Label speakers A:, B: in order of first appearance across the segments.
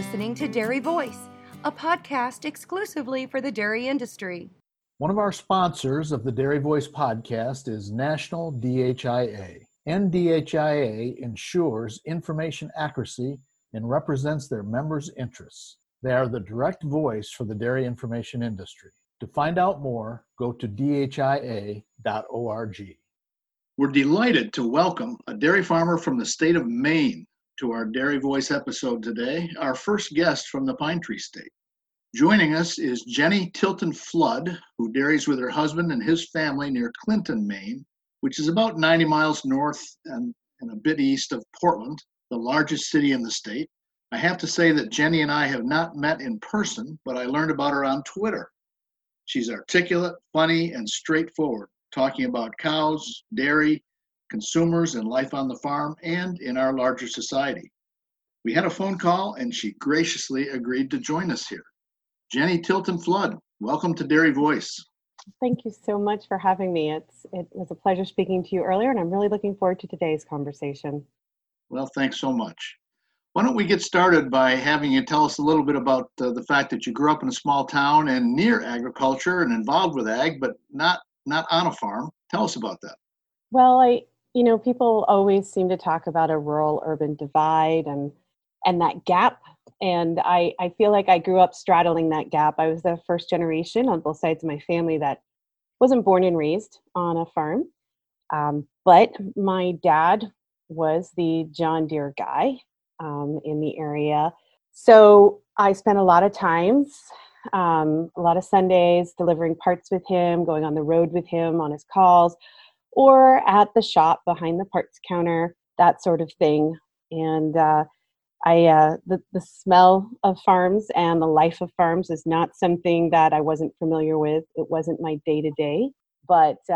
A: You are listening to Dairy Voice, a podcast exclusively for the dairy industry.
B: One of our sponsors of the Dairy Voice podcast is National DHIA. NDHIA ensures information accuracy and represents their members' interests. They are the direct voice for the dairy information industry. To find out more, go to dhia.org.
C: We're delighted to welcome a dairy farmer from the state of Maine to our Dairy Voice episode today, our first guest from the Pine Tree State. Joining us is Jenny Tilton Flood, who dairies with her husband and his family near Clinton, Maine, which is about 90 miles north and, and a bit east of Portland, the largest city in the state. I have to say that Jenny and I have not met in person, but I learned about her on Twitter. She's articulate, funny, and straightforward, talking about cows, dairy, consumers and life on the farm, and in our larger society. We had a phone call and she graciously agreed to join us here. Jenny Tilton Flood, welcome to Dairy Voice.
D: Thank you so much for having me. It's it was a pleasure speaking to you earlier, and I'm really looking forward to today's conversation.
C: Well, thanks so much. Why don't we get started by having you tell us a little bit about uh, the fact that you grew up in a small town and near agriculture and involved with ag, but not not on a farm. Tell us about that.
D: Well, I you know, people always seem to talk about a rural urban divide and and that gap. And I, I feel like I grew up straddling that gap. I was the first generation on both sides of my family that wasn't born and raised on a farm. Um, but my dad was the John Deere guy um, in the area. So I spent a lot of times, um, a lot of Sundays delivering parts with him, going on the road with him on his calls, or at the shop behind the parts counter, that sort of thing. And uh, I, uh, the, the smell of farms and the life of farms is not something that I wasn't familiar with. It wasn't my day to day, but uh,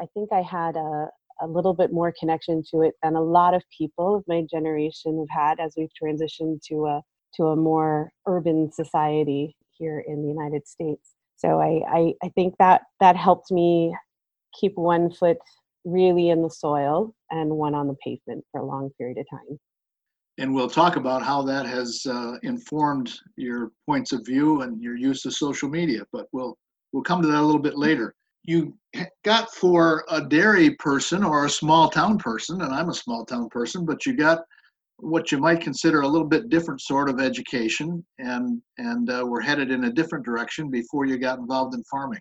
D: I think I had a, a little bit more connection to it than a lot of people of my generation have had as we've transitioned to a to a more urban society here in the United States. So I, I, I think that that helped me keep one foot really in the soil and one on the pavement for a long period of time.
C: And we'll talk about how that has uh, informed your points of view and your use of social media, but we'll we'll come to that a little bit later. You got for a dairy person or a small town person, and I'm a small town person, but you got what you might consider a little bit different sort of education, and and uh, we're headed in a different direction before you got involved in farming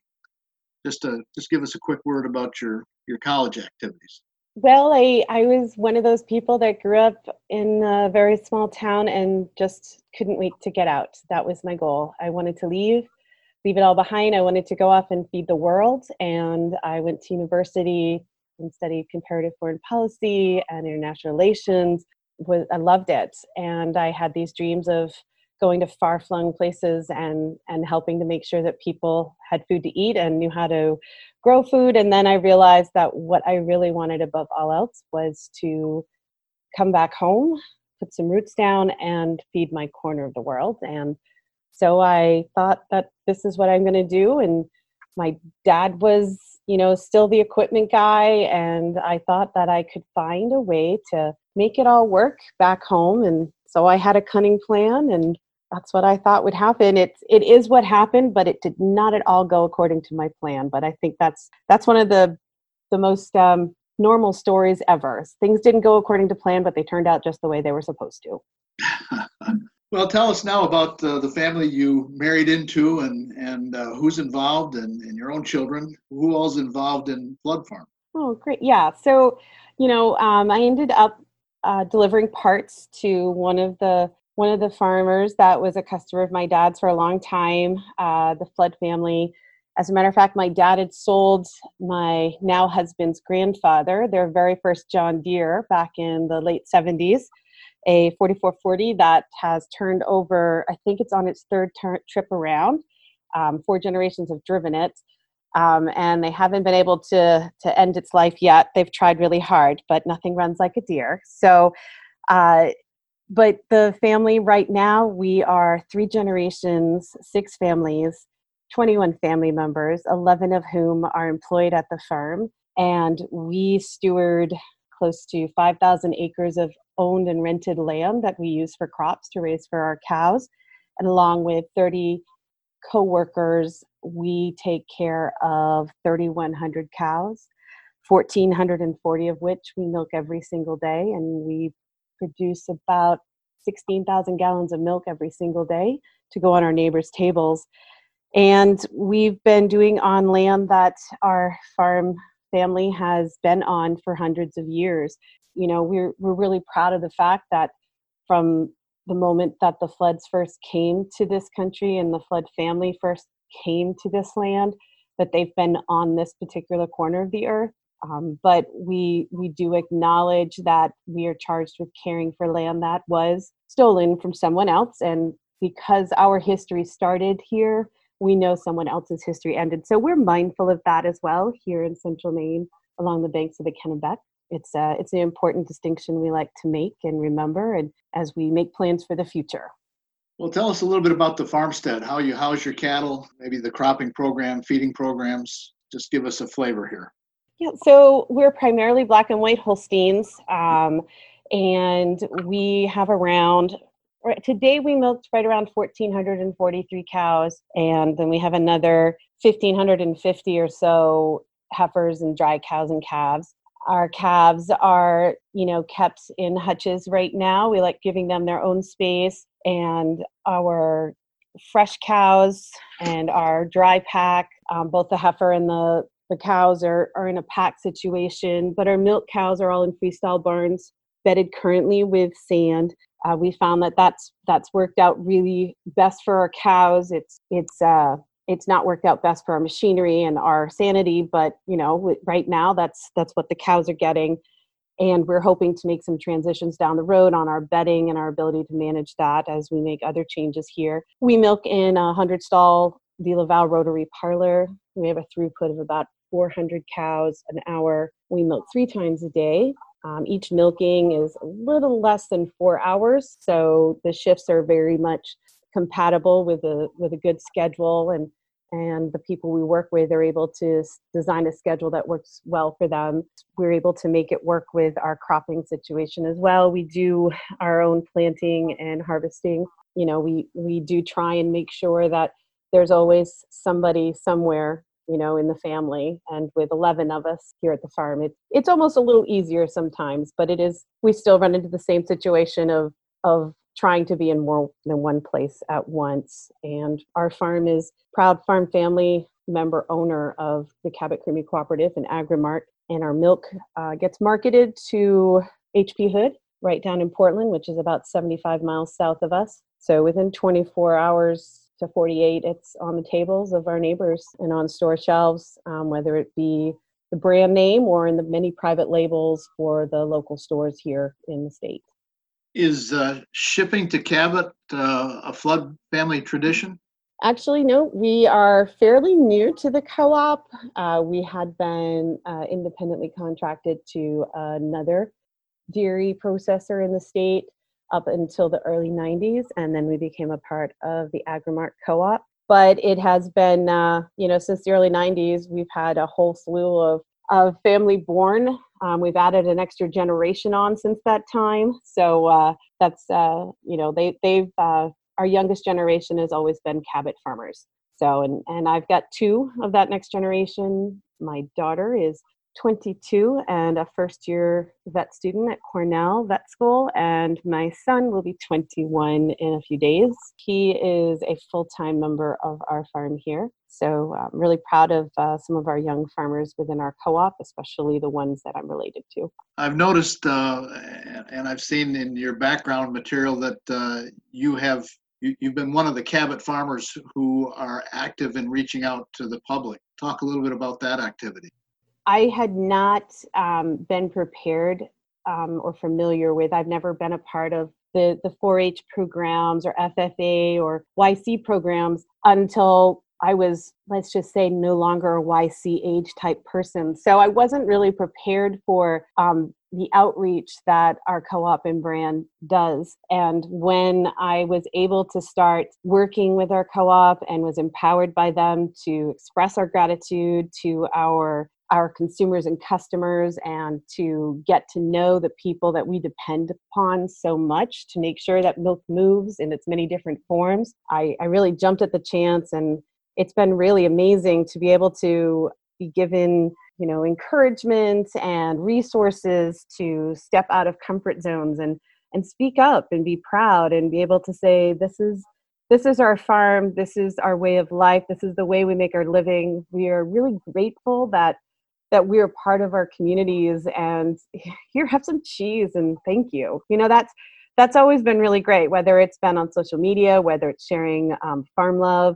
C: just to just give us a quick word about your your college activities.
D: Well, I, I was one of those people that grew up in a very small town and just couldn't wait to get out. That was my goal. I wanted to leave, leave it all behind. I wanted to go off and feed the world. And I went to university and studied comparative foreign policy and international relations. I loved it. And I had these dreams of going to far flung places and and helping to make sure that people had food to eat and knew how to grow food. And then i realized that what i really wanted above all else was to come back home put some roots down and feed my corner of the world. And so i thought that this is what i'm going to do. And my dad was you know still the equipment guy. And i thought that i could find a way to make it all work back home. And so i had a cunning plan and that's what I thought would happen. It's it is what happened, but it did not at all go according to my plan. But I think that's that's one of the the most um, normal stories ever. Things didn't go according to plan, but they turned out just the way they were supposed to.
C: well, tell us now about uh, the family you married into, and and uh, who's involved, and, and your own children. Who all's involved in Flood Farm?
D: Oh, great! Yeah, so you know, um, I ended up uh, delivering parts to one of the one of the farmers that was a customer of my dad's for a long time, uh, the Flood family. As a matter of fact, my dad had sold my now husband's grandfather their very first John Deere back in the late 70s, a 4440 that has turned over, I think it's on its third ter- trip around. Um, four generations have driven it. Um, and they haven't been able to to end its life yet. They've tried really hard, but nothing runs like a Deere. So uh, but the family right now, we are three generations, six families, 21 family members, 11 of whom are employed at the firm. And we steward close to 5,000 acres of owned and rented land that we use for crops to raise for our cows. And along with 30 co workers, we take care of 3,100 cows, 1,440 of which we milk every single day. And we produce about 16,000 gallons of milk every single day to go on our neighbors' tables. And we've been doing on land that our farm family has been on for hundreds of years. You know, we're, we're really proud of the fact that from the moment that the floods first came to this country and the flood family first came to this land, that they've been on this particular corner of the earth. Um, but we we do acknowledge that we are charged with caring for land that was stolen from someone else, and because our history started here, we know someone else's history ended. So we're mindful of that as well here in Central Maine, along the banks of the Kennebec. It's uh, it's an important distinction we like to make and remember, and as we make plans for the future.
C: Well, tell us a little bit about the farmstead, how you house your cattle, maybe the cropping program, feeding programs. Just give us a flavor here.
D: Yeah, so we're primarily black and white Holsteins, um, and we have around right, today we milked right around 1,443 cows, and then we have another 1,550 or so heifers and dry cows and calves. Our calves are, you know, kept in hutches right now. We like giving them their own space, and our fresh cows and our dry pack, um, both the heifer and the the cows are, are in a pack situation, but our milk cows are all in freestall barns, bedded currently with sand. Uh, we found that that's that's worked out really best for our cows. It's it's uh, it's not worked out best for our machinery and our sanity, but you know, right now that's that's what the cows are getting, and we're hoping to make some transitions down the road on our bedding and our ability to manage that as we make other changes here. We milk in a hundred stall DeLaval Rotary Parlor. We have a throughput of about 400 cows an hour. We milk three times a day. Um, each milking is a little less than four hours, so the shifts are very much compatible with a with a good schedule and and the people we work with are able to design a schedule that works well for them. We're able to make it work with our cropping situation as well. We do our own planting and harvesting. You know, we we do try and make sure that there's always somebody somewhere you know, in the family. And with 11 of us here at the farm, it, it's almost a little easier sometimes, but it is, we still run into the same situation of, of trying to be in more than one place at once. And our farm is proud farm family member owner of the Cabot Creamery Cooperative and Agrimark. And our milk uh, gets marketed to HP Hood right down in Portland, which is about 75 miles south of us. So within 24 hours, to 48, it's on the tables of our neighbors and on store shelves, um, whether it be the brand name or in the many private labels for the local stores here in the state.
C: Is uh, shipping to Cabot uh, a flood family tradition?
D: Actually, no. We are fairly new to the co op. Uh, we had been uh, independently contracted to another dairy processor in the state up until the early 90s, and then we became a part of the Agrimark co op. But it has been, uh, you know, since the early 90s, we've had a whole slew of, of family born. Um, we've added an extra generation on since that time. So uh, that's, uh, you know, they, they've, uh, our youngest generation has always been Cabot farmers. So, and, and I've got two of that next generation. My daughter is 22 and a first year vet student at Cornell Vet School, and my son will be 21 in a few days. He is a full time member of our farm here. So I'm really proud of uh, some of our young farmers within our co op, especially the ones that I'm related to.
C: I've noticed uh, and I've seen in your background material that uh, you have. You, you've been one of the Cabot farmers who are active in reaching out to the public. Talk a little bit about that activity.
D: I had not um, been prepared um, or familiar with. I've never been a part of the the 4-H programs or FFA or YC programs until I was, let's just say, no longer a YC age type person. So I wasn't really prepared for um, the outreach that our co op and brand does. And when I was able to start working with our co op and was empowered by them to express our gratitude to our our consumers and customers and to get to know the people that we depend upon so much to make sure that milk moves in its many different forms. I, I really jumped at the chance and it's been really amazing to be able to be given you know encouragement and resources to step out of comfort zones and and speak up and be proud and be able to say this is this is our farm. This is our way of life. This is the way we make our living. We are really grateful that that we are part of our communities and here have some cheese and thank you. You know that's that's always been really great whether it's been on social media whether it's sharing um, farm love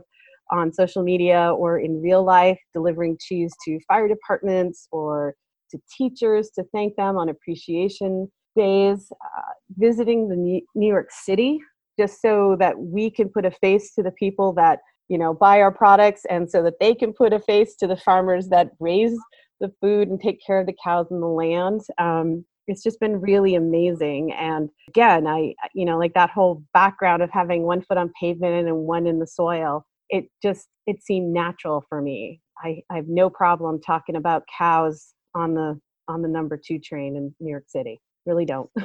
D: on social media or in real life delivering cheese to fire departments or to teachers to thank them on appreciation days. Uh, visiting the new york city just so that we can put a face to the people that you know buy our products and so that they can put a face to the farmers that raise the food and take care of the cows and the land um, it's just been really amazing. And again i you know like that whole background of having one foot on pavement and one in the soil it just it seemed natural for me. I, I have no problem talking about cows on the on the number two train in new york city. Really don't.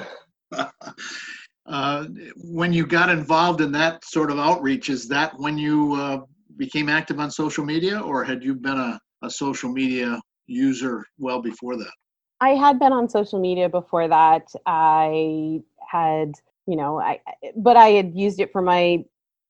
C: Uh, when you got involved in that sort of outreach is that when you uh, became active on social media or had you been a, a social media user well before that?
D: I had been on social media before that. I had, you know, I but I had used it for my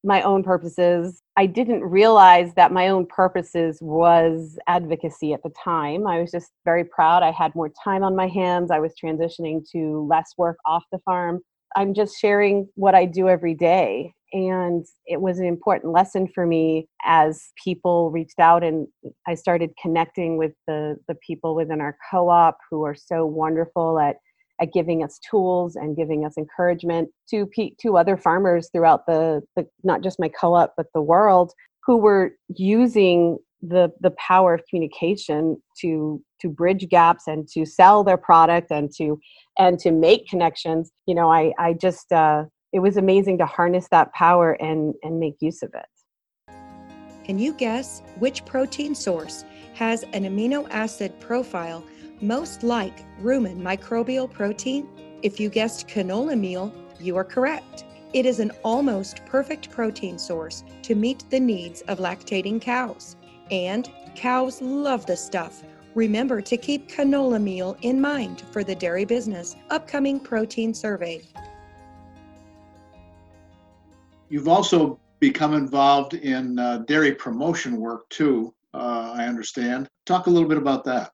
D: my own purposes. I didn't realize that my own purposes was advocacy at the time. I was just very proud. I had more time on my hands. I was transitioning to less work off the farm. I'm just sharing what I do every day and it was an important lesson for me as people reached out and i started connecting with the the people within our co-op who are so wonderful at at giving us tools and giving us encouragement to to other farmers throughout the, the not just my co-op but the world who were using the the power of communication to to bridge gaps and to sell their product and to and to make connections. You know i i just uh it was amazing to harness that power and and make use of it.
A: Can you guess which protein source has an amino acid profile most like rumen microbial protein? If you guessed canola meal you are correct. It is an almost perfect protein source to meet the needs of lactating cows. And cows love the stuff. Remember to keep canola meal in mind for the dairy business upcoming protein survey.
C: You've also become involved in uh, dairy promotion work too, uh, I understand. Talk a little bit about that.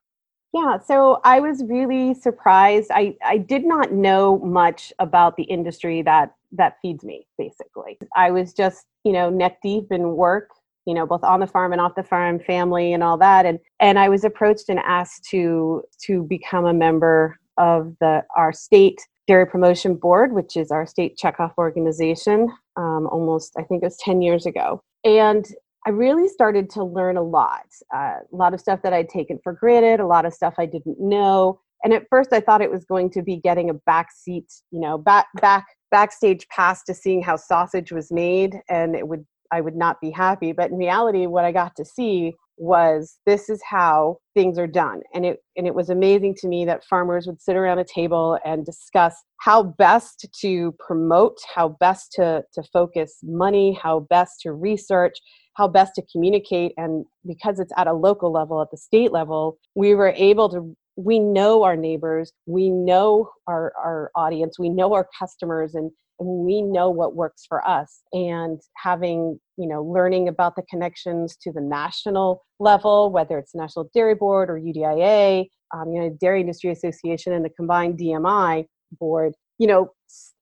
D: Yeah, so I was really surprised. I, I did not know much about the industry that that feeds me, basically. I was just, you know, neck deep in work, you know, both on the farm and off the farm, family and all that. And and I was approached and asked to to become a member of the our state Dairy Promotion Board, which is our state checkoff organization, um, almost, I think it was 10 years ago. And I really started to learn a lot. Uh, a lot of stuff that I'd taken for granted, a lot of stuff I didn't know. And at first, I thought it was going to be getting a back seat, you know, back back backstage pass to seeing how sausage was made, and it would I would not be happy. But in reality, what I got to see was this is how things are done. And it and it was amazing to me that farmers would sit around a table and discuss how best to promote how best to to focus money how best to research how best to communicate. And because it's at a local level at the state level we were able to we know our neighbors we know our our audience we know our customers and we know what works for us and having you know learning about the connections to the national level whether it's national dairy board or udia um, you know dairy industry association and the combined dmi board you know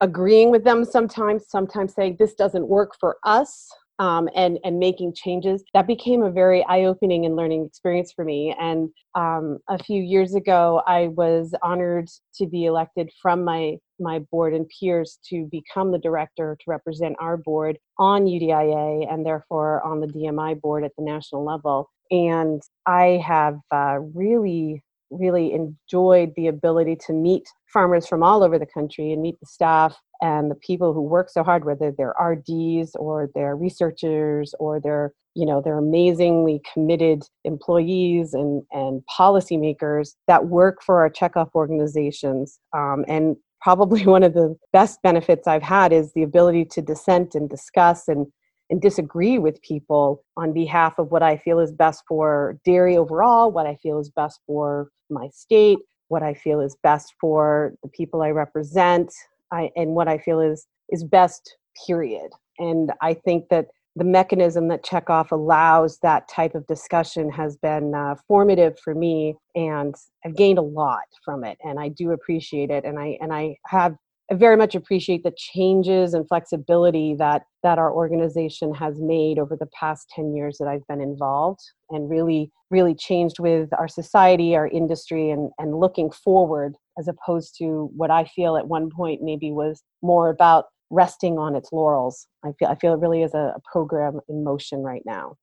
D: agreeing with them sometimes sometimes saying this doesn't work for us um, and and making changes that became a very eye-opening and learning experience for me. And um, a few years ago i was honored to be elected from my my board and peers to become the director to represent our board on udia and therefore on the dmi board at the national level. And i have uh, really really enjoyed the ability to meet farmers from all over the country and meet the staff and the people who work so hard whether they're rds or they're researchers or they're you know they're amazingly committed employees and and policymakers that work for our checkoff organizations um, and probably one of the best benefits i've had is the ability to dissent and discuss and and disagree with people on behalf of what I feel is best for dairy overall, what I feel is best for my state, what I feel is best for the people I represent, I, and what I feel is is best. Period. And I think that the mechanism that checkoff allows that type of discussion has been uh, formative for me and i've gained a lot from it and i do appreciate it and i and i have I very much appreciate the changes and flexibility that that our organization has made over the past 10 years that I've been involved and really really changed with our society, our industry and and looking forward as opposed to what I feel at one point maybe was more about resting on its laurels. I feel I feel it really is a, a program in motion right now.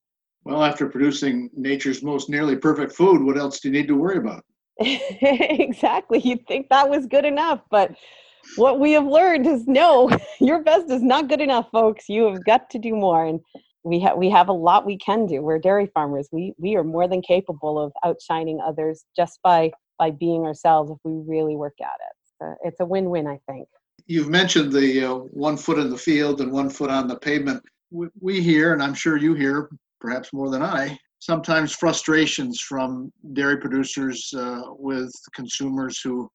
C: Well, after producing nature's most nearly perfect food, what else do you need to worry about?
D: exactly. You'd think that was good enough, but what we have learned is no, your best is not good enough, folks. You have got to do more. And we have we have a lot we can do. We're dairy farmers. We we are more than capable of outshining others just by by being ourselves if we really work at it. It's a win-win, I think.
C: You've mentioned the uh, one foot in the field and one foot on the pavement. We, we hear, and I'm sure you hear, perhaps more than I, sometimes frustrations from dairy producers uh, with consumers who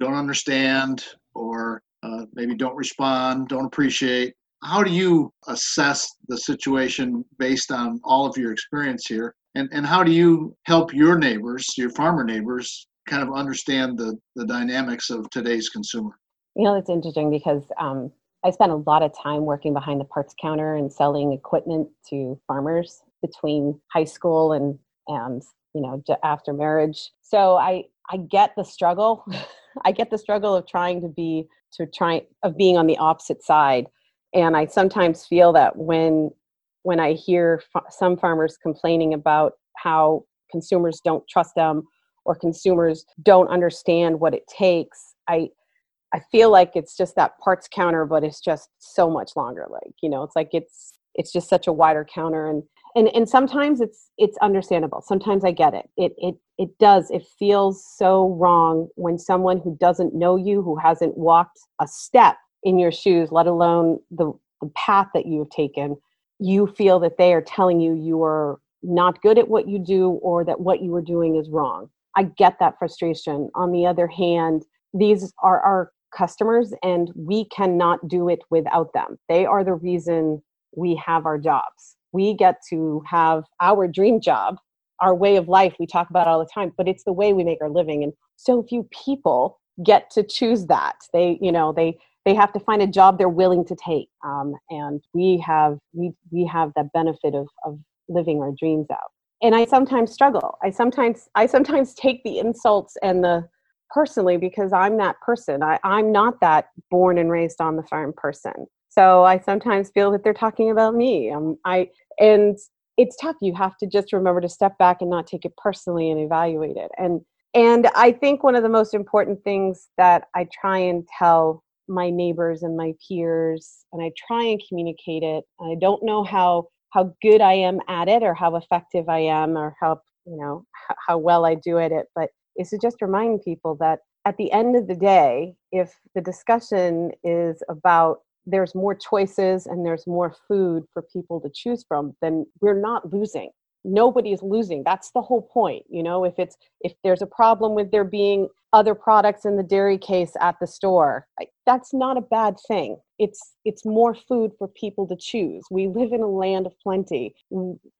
C: don't understand or uh, maybe don't respond, don't appreciate. How do you assess the situation based on all of your experience here? And, and how do you help your neighbors, your farmer neighbors, kind of understand the, the dynamics of today's consumer?
D: You know, it's interesting because um, I spent a lot of time working behind the parts counter and selling equipment to farmers between high school and and you know after marriage. So I I get the struggle. I get the struggle of trying to be to try of being on the opposite side, and I sometimes feel that when when I hear some farmers complaining about how consumers don't trust them or consumers don't understand what it takes, I I feel like it's just that parts counter, but it's just so much longer. Like you know, it's like it's it's just such a wider counter and and and sometimes it's it's understandable sometimes i get it it it it does it feels so wrong when someone who doesn't know you who hasn't walked a step in your shoes let alone the, the path that you've taken you feel that they are telling you you are not good at what you do or that what you are doing is wrong. I get that frustration. On the other hand these are our customers and we cannot do it without them. They are the reason we have our jobs. We get to have our dream job our way of life we talk about all the time but it's the way we make our living. And so few people get to choose that. They you know they they have to find a job they're willing to take um, and we have we we have the benefit of of living our dreams out and i sometimes struggle i sometimes i sometimes take the insults and the personally because i'm that person I, i'm not that born and raised on the farm person so I sometimes feel that they're talking about me. Um, I and it's tough. You have to just remember to step back and not take it personally and evaluate it. And and I think one of the most important things that I try and tell my neighbors and my peers, and I try and communicate it. I don't know how how good I am at it, or how effective I am, or how you know how well I do at it. But is to just remind people that at the end of the day, if the discussion is about there's more choices and there's more food for people to choose from, then we're not losing. Nobody's losing. That's the whole point. You know, if it's if there's a problem with there being other products in the dairy case at the store, that's not a bad thing. It's it's more food for people to choose. We live in a land of plenty.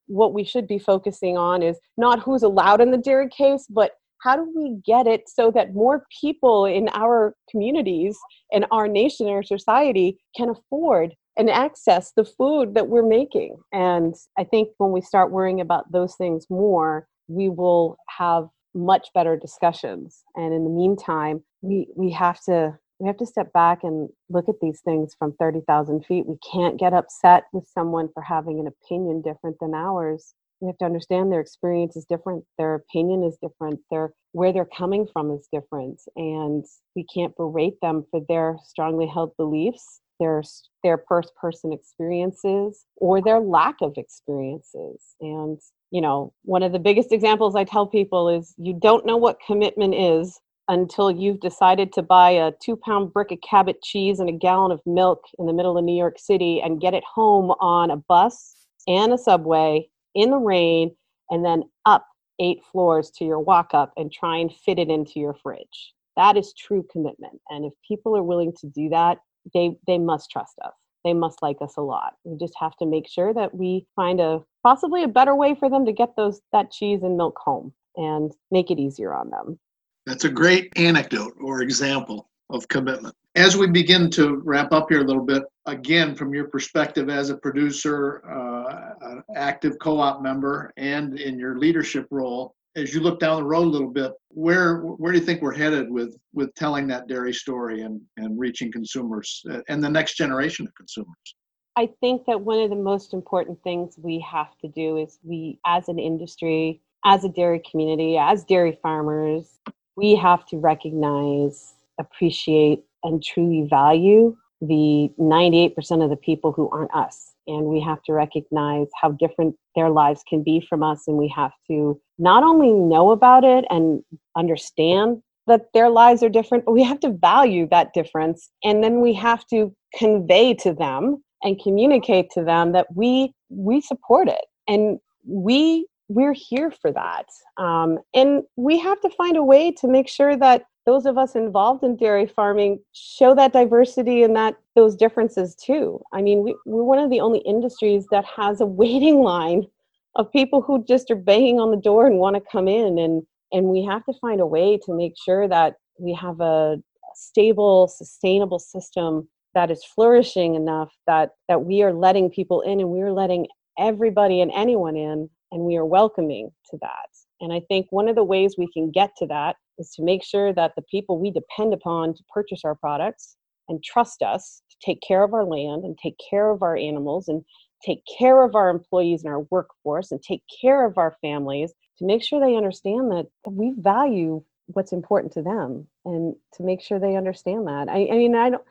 D: What we should be focusing on is not who's allowed in the dairy case, but how do we get it so that more people in our communities and our nation our society can afford and access the food that we're making. And i think when we start worrying about those things more we will have much better discussions. And in the meantime we we have to we have to step back and look at these things from 30,000 feet. We can't get upset with someone for having an opinion different than ours. We have to understand their experience is different their opinion is different their where they're coming from is different. And we can't berate them for their strongly held beliefs their their first person experiences or their lack of experiences. And you know one of the biggest examples i tell people is you don't know what commitment is until you've decided to buy a two pound brick of cabot cheese and a gallon of milk in the middle of new york city and get it home on a bus and a subway in the rain and then up eight floors to your walk up and try and fit it into your fridge. That is true commitment. And if people are willing to do that they they must trust us. They must like us a lot. We just have to make sure that we find a possibly a better way for them to get those that cheese and milk home and make it easier on them.
C: That's a great anecdote or example of commitment. As we begin to wrap up here a little bit again from your perspective as a producer uh, active co-op member and in your leadership role as you look down the road a little bit, where where do you think we're headed with with telling that dairy story and and reaching consumers uh, and the next generation of consumers?
D: I think that one of the most important things we have to do is we, as an industry, as a dairy community, as dairy farmers, we have to recognize, appreciate, and truly value the 98% of the people who aren't us and we have to recognize how different their lives can be from us and we have to not only know about it and understand that their lives are different but we have to value that difference and then we have to convey to them and communicate to them that we we support it and we we're here for that um, and we have to find a way to make sure that those of us involved in dairy farming show that diversity and that those differences too. I mean, we, we're one of the only industries that has a waiting line of people who just are banging on the door and want to come in and and we have to find a way to make sure that we have a stable sustainable system that is flourishing enough that that we are letting people in and we are letting everybody and anyone in and we are welcoming to that. And i think one of the ways we can get to that is to make sure that the people we depend upon to purchase our products and trust us to take care of our land and take care of our animals and take care of our employees and our workforce and take care of our families to make sure they understand that we value what's important to them and to make sure they understand that. I, I mean, I don't.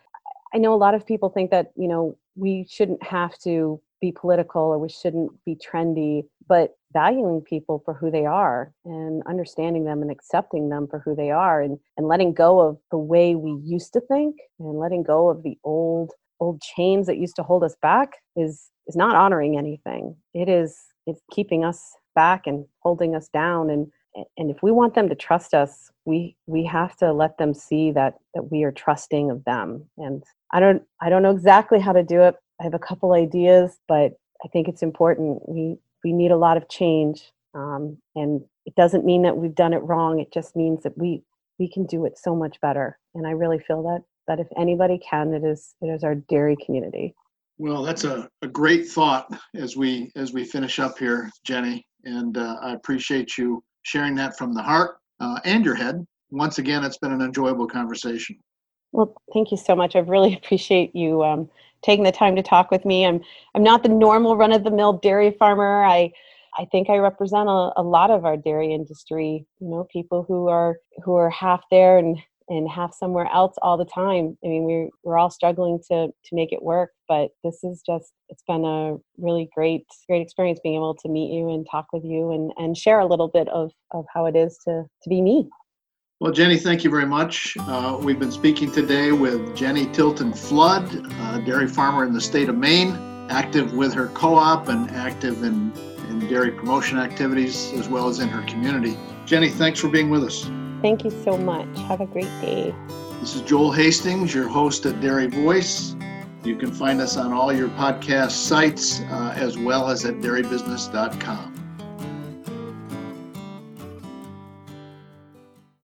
D: I know a lot of people think that you know we shouldn't have to be political or we shouldn't be trendy, but valuing people for who they are and understanding them and accepting them for who they are and, and letting go of the way we used to think and letting go of the old old chains that used to hold us back is is not honoring anything. It is it's keeping us back and holding us down and and if we want them to trust us, we we have to let them see that that we are trusting of them. And I don't I don't know exactly how to do it, I have a couple ideas, but I think it's important. We we need a lot of change, um, and it doesn't mean that we've done it wrong. It just means that we we can do it so much better. And I really feel that that if anybody can, it is it is our dairy community.
C: Well, that's a, a great thought as we as we finish up here, Jenny. And uh, I appreciate you sharing that from the heart uh, and your head. Once again, it's been an enjoyable conversation.
D: Well, thank you so much. I really appreciate you um, taking the time to talk with me. I'm I'm not the normal run of the mill dairy farmer. I I think I represent a, a lot of our dairy industry. You know, people who are who are half there and and have somewhere else all the time. I mean, we're we're all struggling to to make it work, but this is just it's been a really great great experience being able to meet you and talk with you and and share a little bit of of how it is to to be me.
C: Well, Jenny, thank you very much. Uh, we've been speaking today with Jenny Tilton Flood, a dairy farmer in the state of Maine, active with her co op and active in, in dairy promotion activities as well as in her community. Jenny, thanks for being with us.
D: Thank you so much. Have a great day.
C: This is Joel Hastings, your host at Dairy Voice. You can find us on all your podcast sites uh, as well as at dairybusiness.com.